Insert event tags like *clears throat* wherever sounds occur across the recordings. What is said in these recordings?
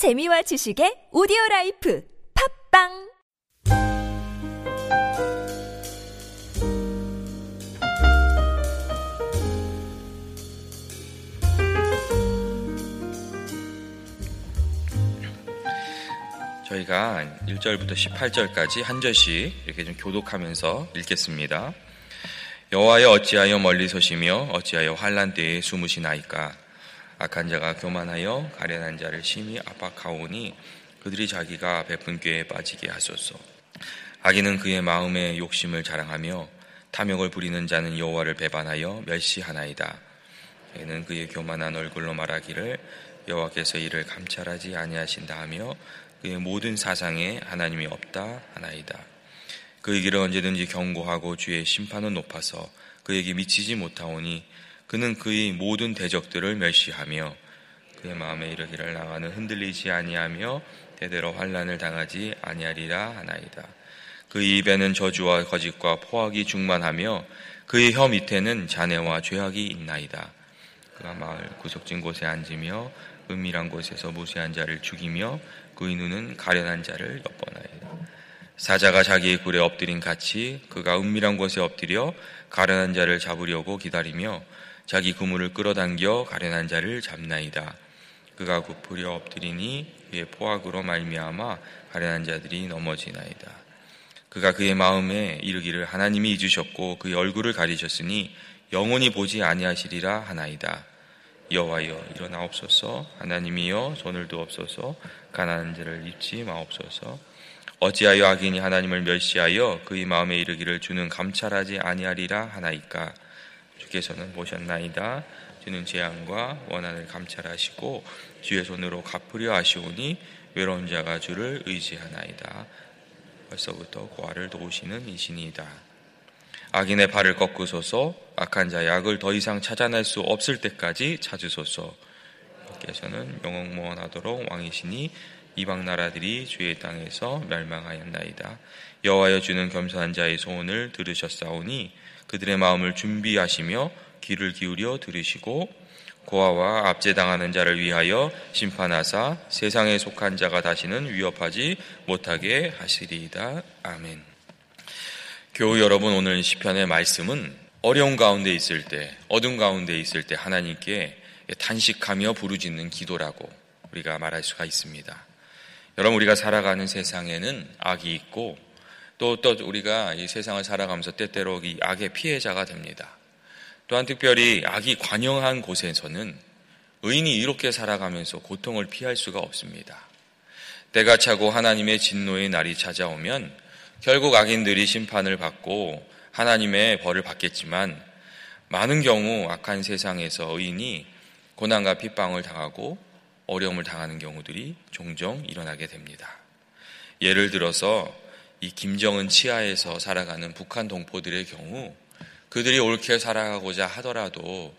재미와 지식의 오디오 life 팟빵 저희가 1절부터 18절까지 한 절씩 이렇게 좀 교독하면서 읽겠습니다. 여호와여 어찌하여 멀리 서시며 어찌하여 환란 때에 숨으시나이까 악한 자가 교만하여 가련한 자를 심히 압박하오니 그들이 자기가 베푼 꾀에 빠지게 하소서. 악인은 그의 마음의 욕심을 자랑하며 탐욕을 부리는 자는 여호와를 배반하여 멸시하나이다. 그는 그의 교만한 얼굴로 말하기를 여호와께서 이를 감찰하지 아니하신다 하며 그의 모든 사상에 하나님이 없다 하나이다. 그의 길은 언제든지 경고하고 주의 심판은 높아서 그에게 미치지 못하오니 그는 그의 모든 대적들을 멸시하며 그의 마음에 이르기를 나와는 흔들리지 아니하며 대대로 환란을 당하지 아니하리라 하나이다. 그의 입에는 저주와 거짓과 포악이 충만하며 그의 혀 밑에는 잔해와 죄악이 있나이다. 그가 마을 구석진 곳에 앉으며 은밀한 곳에서 무쇠한 자를 죽이며 그의 눈은 가련한 자를 엿보나이다. 사자가 자기의 굴에 엎드린 같이 그가 은밀한 곳에 엎드려 가련한 자를 잡으려고 기다리며 자기 그물을 끌어당겨 가련한 자를 잡나이다. 그가 굽으려 엎드리니 그의 포악으로 말미암아 가련한 자들이 넘어지나이다. 그가 그의 마음에 이르기를 하나님이 잊으셨고 그의 얼굴을 가리셨으니 영원히 보지 아니하시리라 하나이다. 여호와여 일어나옵소서 하나님이여 손을 두옵소서 가난한 자를 입지 마옵소서 어찌하여 악인이 하나님을 멸시하여 그의 마음에 이르기를 주는 감찰하지 아니하리라 하나이까 주께서는 보셨나이다. 주는 재앙과 원한을 감찰하시고 주의 손으로 갚으려 하시오니 외로운 자가 주를 의지하나이다. 벌써부터 고아를 도우시는 이신이다. 악인의 발을 꺾으소서. 악한 자의 악을 더 이상 찾아낼 수 없을 때까지 찾으소서. 께서는 영원무원하도록 왕이시니 이방 나라들이 주의 땅에서 멸망하였나이다. 여호와여 주는 겸손한 자의 소원을 들으셨사오니 그들의 마음을 준비하시며 귀를 기울여 들으시고 고아와 압제당하는 자를 위하여 심판하사 세상에 속한 자가 다시는 위협하지 못하게 하시리이다. 아멘. 교우 여러분 오늘 시편의 말씀은 어려운 가운데 있을 때, 어둠 가운데 있을 때 하나님께 단식하며 부르짖는 기도라고 우리가 말할 수가 있습니다. 여러분 우리가 살아가는 세상에는 악이 있고 또 또 우리가 이 세상을 살아가면서 때때로 이 악의 피해자가 됩니다. 또한 특별히 악이 관영한 곳에서는 의인이 이렇게 살아가면서 고통을 피할 수가 없습니다. 때가 차고 하나님의 진노의 날이 찾아오면 결국 악인들이 심판을 받고 하나님의 벌을 받겠지만 많은 경우 악한 세상에서 의인이 고난과 핍방을 당하고 어려움을 당하는 경우들이 종종 일어나게 됩니다. 예를 들어서 이 김정은 치하에서 살아가는 북한 동포들의 경우 그들이 옳게 살아가고자 하더라도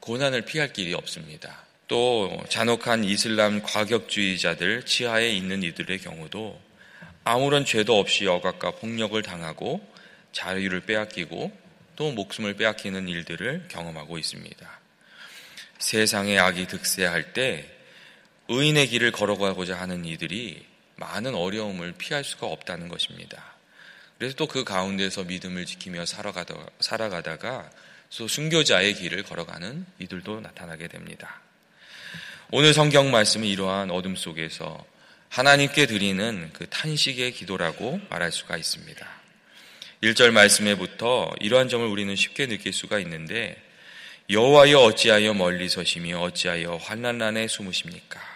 고난을 피할 길이 없습니다. 또 잔혹한 이슬람 과격주의자들 치하에 있는 이들의 경우도 아무런 죄도 없이 억압과 폭력을 당하고 자유를 빼앗기고 또 목숨을 빼앗기는 일들을 경험하고 있습니다. 세상의 악이 득세할 때 의인의 길을 걸어가고자 하는 이들이 많은 어려움을 피할 수가 없다는 것입니다. 그래서 또 그 가운데서 믿음을 지키며 살아가다가, 또 순교자의 길을 걸어가는 이들도 나타나게 됩니다. 오늘 성경 말씀은 이러한 어둠 속에서 하나님께 드리는 그 탄식의 기도라고 말할 수가 있습니다. 1절 말씀에부터 이러한 점을 우리는 쉽게 느낄 수가 있는데 여호와여 어찌하여 멀리 서시며 어찌하여 환난란에 숨으십니까?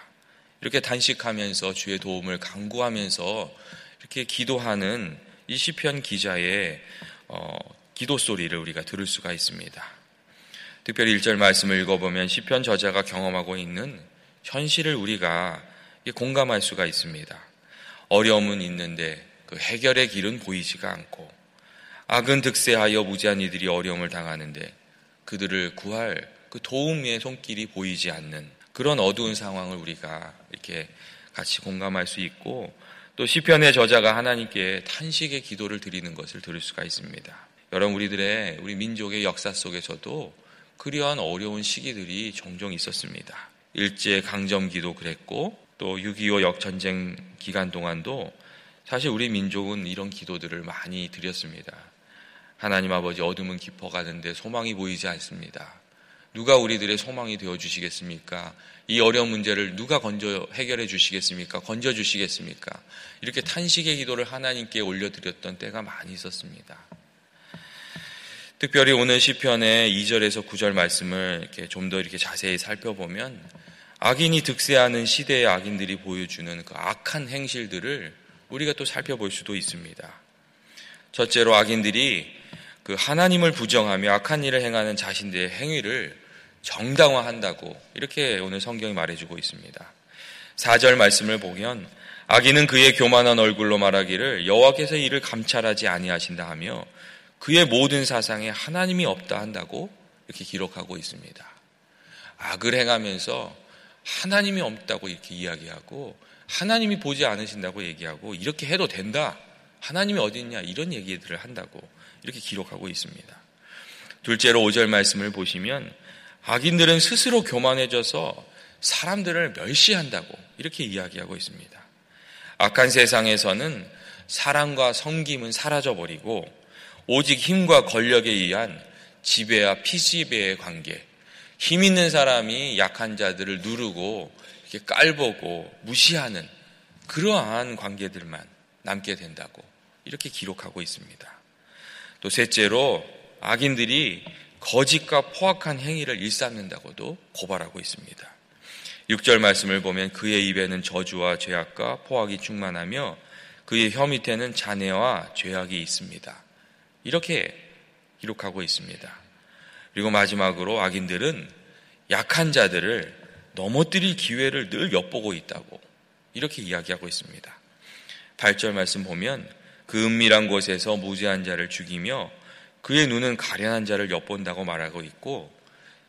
이렇게 단식하면서 주의 도움을 강구하면서 이렇게 기도하는 이 시편 기자의 어, 기도 소리를 우리가 들을 수가 있습니다. 특별히 1절 말씀을 읽어보면 시편 저자가 경험하고 있는 현실을 우리가 공감할 수가 있습니다. 어려움은 있는데 그 해결의 길은 보이지가 않고 악은 득세하여 무지한 이들이 어려움을 당하는데 그들을 구할 그 도움의 손길이 보이지 않는 그런 어두운 상황을 우리가 이렇게 같이 공감할 수 있고 또 시편의 저자가 하나님께 탄식의 기도를 드리는 것을 들을 수가 있습니다. 여러분 우리들의 우리 민족의 역사 속에서도 그러한 어려운 시기들이 종종 있었습니다. 일제 강점기도 그랬고 또 6.25 역전쟁 기간 동안도 사실 우리 민족은 이런 기도들을 많이 드렸습니다. 하나님 아버지 어둠은 깊어가는데 소망이 보이지 않습니다. 누가 우리들의 소망이 되어 주시겠습니까? 이 어려운 문제를 누가 건져 해결해 주시겠습니까? 건져 주시겠습니까? 이렇게 탄식의 기도를 하나님께 올려드렸던 때가 많이 있었습니다. 특별히 오늘 시편의 2절에서 9절 말씀을 이렇게 좀 더 이렇게 자세히 살펴보면 악인이 득세하는 시대의 악인들이 보여주는 그 악한 행실들을 우리가 또 살펴볼 수도 있습니다. 첫째로 악인들이 그 하나님을 부정하며 악한 일을 행하는 자신들의 행위를 정당화한다고 이렇게 오늘 성경이 말해주고 있습니다. 4절 말씀을 보면 악인은 그의 교만한 얼굴로 말하기를 여호와께서 이를 감찰하지 아니하신다 하며 그의 모든 사상에 하나님이 없다 한다고 이렇게 기록하고 있습니다. 악을 행하면서 하나님이 없다고 이렇게 이야기하고 하나님이 보지 않으신다고 얘기하고 이렇게 해도 된다. 하나님이 어디 있냐 이런 얘기들을 한다고 이렇게 기록하고 있습니다. 둘째로 5절 말씀을 보시면 악인들은 스스로 교만해져서 사람들을 멸시한다고 이렇게 이야기하고 있습니다. 악한 세상에서는 사랑과 성김은 사라져버리고 오직 힘과 권력에 의한 지배와 피지배의 관계, 힘 있는 사람이 약한 자들을 누르고 이렇게 깔보고 무시하는 그러한 관계들만 남게 된다고 이렇게 기록하고 있습니다. 또 셋째로 악인들이 거짓과 포악한 행위를 일삼는다고도 고발하고 있습니다. 6절 말씀을 보면 그의 입에는 저주와 죄악과 포악이 충만하며 그의 혀 밑에는 잔해와 죄악이 있습니다. 이렇게 기록하고 있습니다. 그리고 마지막으로 악인들은 약한 자들을 넘어뜨릴 기회를 늘 엿보고 있다고 이렇게 이야기하고 있습니다. 8절 말씀 보면 그 은밀한 곳에서 무죄한 자를 죽이며 그의 눈은 가련한 자를 엿본다고 말하고 있고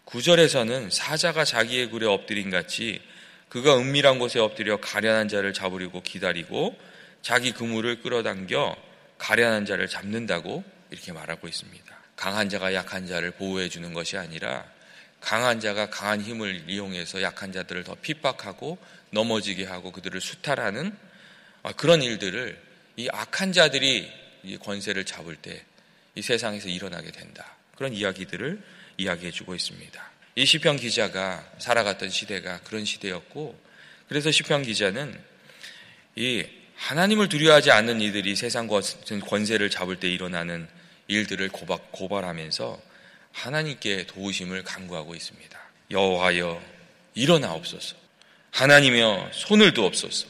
구절에서는 사자가 자기의 굴에 엎드린 같이 그가 은밀한 곳에 엎드려 가련한 자를 잡으려고 기다리고 자기 그물을 끌어당겨 가련한 자를 잡는다고 이렇게 말하고 있습니다. 강한 자가 약한 자를 보호해 주는 것이 아니라 강한 자가 강한 힘을 이용해서 약한 자들을 더 핍박하고 넘어지게 하고 그들을 수탈하는 그런 일들을 이 악한 자들이 권세를 잡을 때 이 세상에서 일어나게 된다. 그런 이야기들을 이야기해 주고 있습니다. 이 시편 기자가 살아갔던 시대가 그런 시대였고 그래서 시편 기자는 이 하나님을 두려워하지 않는 이들이 세상 권세를 잡을 때 일어나는 일들을 고박, 고발하면서 하나님께 도우심을 간구하고 있습니다. 여호와여 일어나옵소서. 하나님여 손을 두옵소서.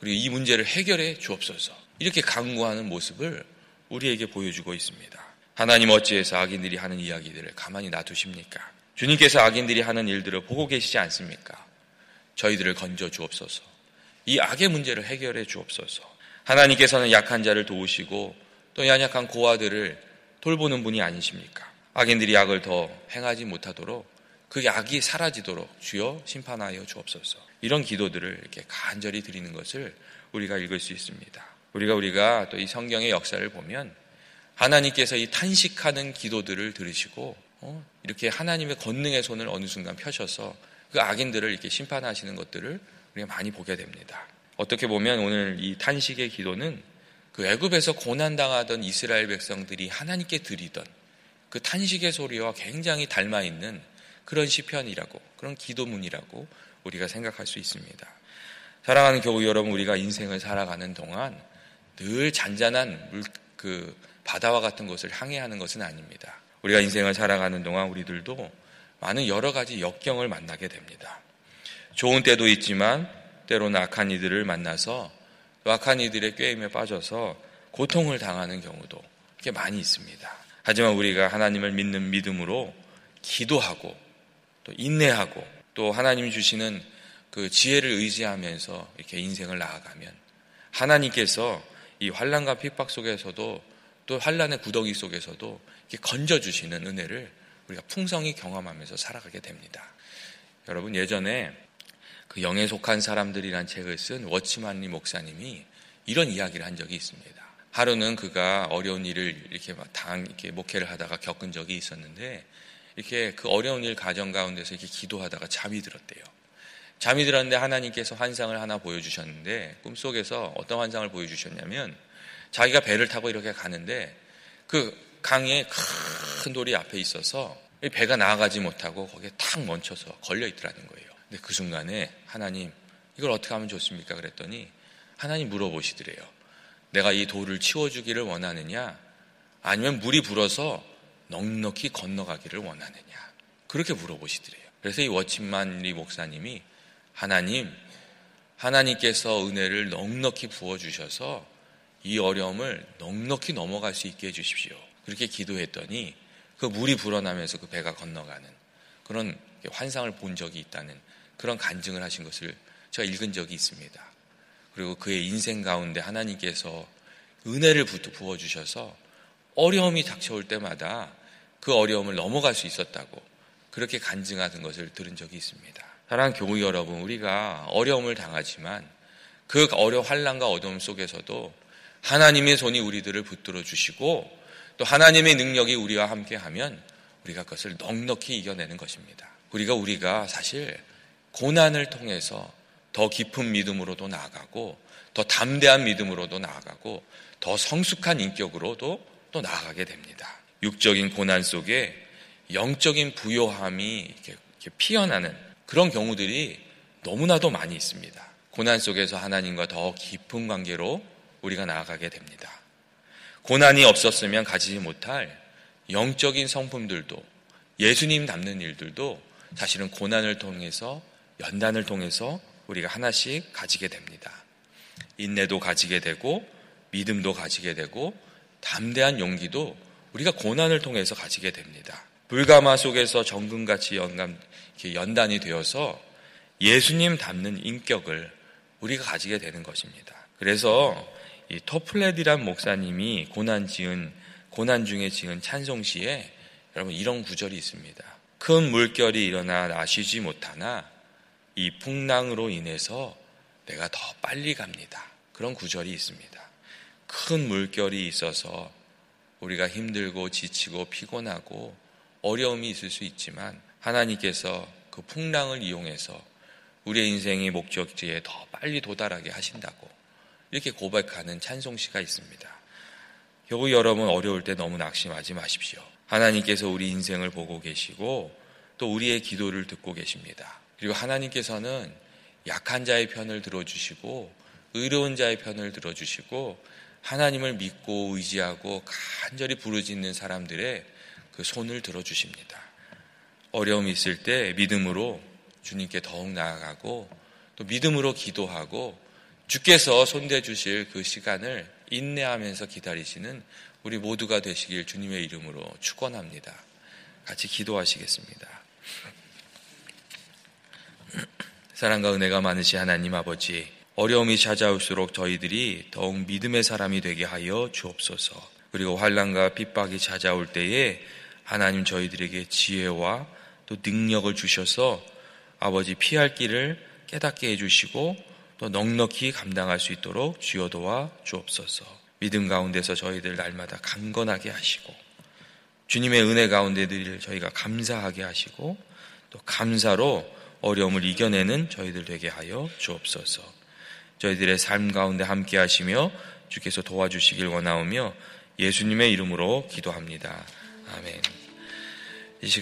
그리고 이 문제를 해결해 주옵소서. 이렇게 간구하는 모습을 우리에게 보여주고 있습니다. 하나님 어찌해서 악인들이 하는 이야기들을 가만히 놔두십니까? 주님께서 악인들이 하는 일들을 보고 계시지 않습니까? 저희들을 건져 주옵소서. 이 악의 문제를 해결해 주옵소서. 하나님께서는 약한 자를 도우시고 또 연약한 고아들을 돌보는 분이 아니십니까? 악인들이 악을 더 행하지 못하도록 그 악이 사라지도록 주여 심판하여 주옵소서. 이런 기도들을 이렇게 간절히 드리는 것을 우리가 읽을 수 있습니다. 우리가 우리가 또 이 성경의 역사를 보면 하나님께서 이 탄식하는 기도들을 들으시고 어, 이렇게 하나님의 권능의 손을 어느 순간 펴셔서 그 악인들을 이렇게 심판하시는 것들을 우리가 많이 보게 됩니다. 어떻게 보면 오늘 이 탄식의 기도는 그 애굽에서 고난 당하던 이스라엘 백성들이 하나님께 드리던 그 탄식의 소리와 굉장히 닮아 있는 그런 시편이라고 그런 기도문이라고 우리가 생각할 수 있습니다. 사랑하는 교우 여러분, 우리가 인생을 살아가는 동안 늘 잔잔한 물, 그 바다와 같은 곳을 항해하는 것은 아닙니다. 우리가 인생을 살아가는 동안 우리들도 많은 여러 가지 역경을 만나게 됩니다. 좋은 때도 있지만 때로는 악한 이들을 만나서 악한 이들의 꾀임에 빠져서 고통을 당하는 경우도 꽤 많이 있습니다. 하지만 우리가 하나님을 믿는 믿음으로 기도하고 또 인내하고 또 하나님이 주시는 그 지혜를 의지하면서 이렇게 인생을 나아가면 하나님께서 이 환란과 핍박 속에서도 또 환란의 구덩이 속에서도 이렇게 건져 주시는 은혜를 우리가 풍성히 경험하면서 살아가게 됩니다. 여러분 예전에 그 영에 속한 사람들이란 책을 쓴 워치만리 목사님이 이런 이야기를 한 적이 있습니다. 하루는 그가 어려운 일을 이렇게 당 이렇게 목회를 하다가 겪은 적이 있었는데 이렇게 그 어려운 일 가정 가운데서 이렇게 기도하다가 잠이 들었대요. 잠이 들었는데 하나님께서 환상을 하나 보여주셨는데 꿈속에서 어떤 환상을 보여주셨냐면 자기가 배를 타고 이렇게 가는데 그 강에 큰 돌이 앞에 있어서 배가 나아가지 못하고 거기에 탁 멈춰서 걸려 있더라는 거예요. 근데 그 순간에 하나님 이걸 어떻게 하면 좋습니까? 그랬더니 하나님 물어보시더래요. 내가 이 돌을 치워주기를 원하느냐? 아니면 물이 불어서 넉넉히 건너가기를 원하느냐? 그렇게 물어보시더래요. 그래서 이 워친만 리 목사님이 하나님, 하나님께서 은혜를 넉넉히 부어주셔서 이 어려움을 넉넉히 넘어갈 수 있게 해주십시오. 그렇게 기도했더니 그 물이 불어나면서 그 배가 건너가는 그런 환상을 본 적이 있다는 그런 간증을 하신 것을 제가 읽은 적이 있습니다. 그리고 그의 인생 가운데 하나님께서 은혜를 부어주셔서 어려움이 닥쳐올 때마다 그 어려움을 넘어갈 수 있었다고 그렇게 간증하는 것을 들은 적이 있습니다. 사랑하는 교우 여러분, 우리가 어려움을 당하지만 그 어려 환란과 어려움 속에서도 하나님의 손이 우리들을 붙들어 주시고 또 하나님의 능력이 우리와 함께하면 우리가 그것을 넉넉히 이겨내는 것입니다. 우리가 우리가 사실 고난을 통해서 더 깊은 믿음으로도 나아가고 더 담대한 믿음으로도 나아가고 더 성숙한 인격으로도 또 나아가게 됩니다. 육적인 고난 속에 영적인 부요함이 이렇게 피어나는 그런 경우들이 너무나도 많이 있습니다. 고난 속에서 하나님과 더 깊은 관계로 우리가 나아가게 됩니다. 고난이 없었으면 가지지 못할 영적인 성품들도 예수님 닮는 일들도 사실은 고난을 통해서 연단을 통해서 우리가 하나씩 가지게 됩니다. 인내도 가지게 되고 믿음도 가지게 되고 담대한 용기도 우리가 고난을 통해서 가지게 됩니다. 불가마 속에서 정금같이 연감, 연단이 되어서 예수님 닮는 인격을 우리가 가지게 되는 것입니다. 그래서 이 토플레디란 목사님이 고난 지은 고난 중에 지은 찬송시에 여러분 이런 구절이 있습니다. 큰 물결이 일어나 나쉬지 못하나 이 풍랑으로 인해서 내가 더 빨리 갑니다. 그런 구절이 있습니다. 큰 물결이 있어서 우리가 힘들고 지치고 피곤하고 어려움이 있을 수 있지만 하나님께서 그 풍랑을 이용해서 우리의 인생의 목적지에 더 빨리 도달하게 하신다고 이렇게 고백하는 찬송시가 있습니다. 결국 여러분 어려울 때 너무 낙심하지 마십시오. 하나님께서 우리 인생을 보고 계시고 또 우리의 기도를 듣고 계십니다. 그리고 하나님께서는 약한 자의 편을 들어주시고 의로운 자의 편을 들어주시고 하나님을 믿고 의지하고 간절히 부르짖는 사람들의 그 손을 들어주십니다. 어려움이 있을 때 믿음으로 주님께 더욱 나아가고 또 믿음으로 기도하고 주께서 손대 주실 그 시간을 인내하면서 기다리시는 우리 모두가 되시길 주님의 이름으로 축원합니다. 같이 기도하시겠습니다. *clears throat* 사랑과 은혜가 많으시 하나님 아버지, 어려움이 찾아올수록 저희들이 더욱 믿음의 사람이 되게 하여 주옵소서. 그리고 환란과 핍박이 찾아올 때에 하나님 저희들에게 지혜와 또 능력을 주셔서 아버지 피할 길을 깨닫게 해주시고 또 넉넉히 감당할 수 있도록 주여 도와 주옵소서. 믿음 가운데서 저희들 날마다 강건하게 하시고 주님의 은혜 가운데 늘 저희가 감사하게 하시고 또 감사로 어려움을 이겨내는 저희들 되게 하여 주옵소서. 저희들의 삶 가운데 함께 하시며 주께서 도와주시길 원하오며 예수님의 이름으로 기도합니다. 아멘. 이 시간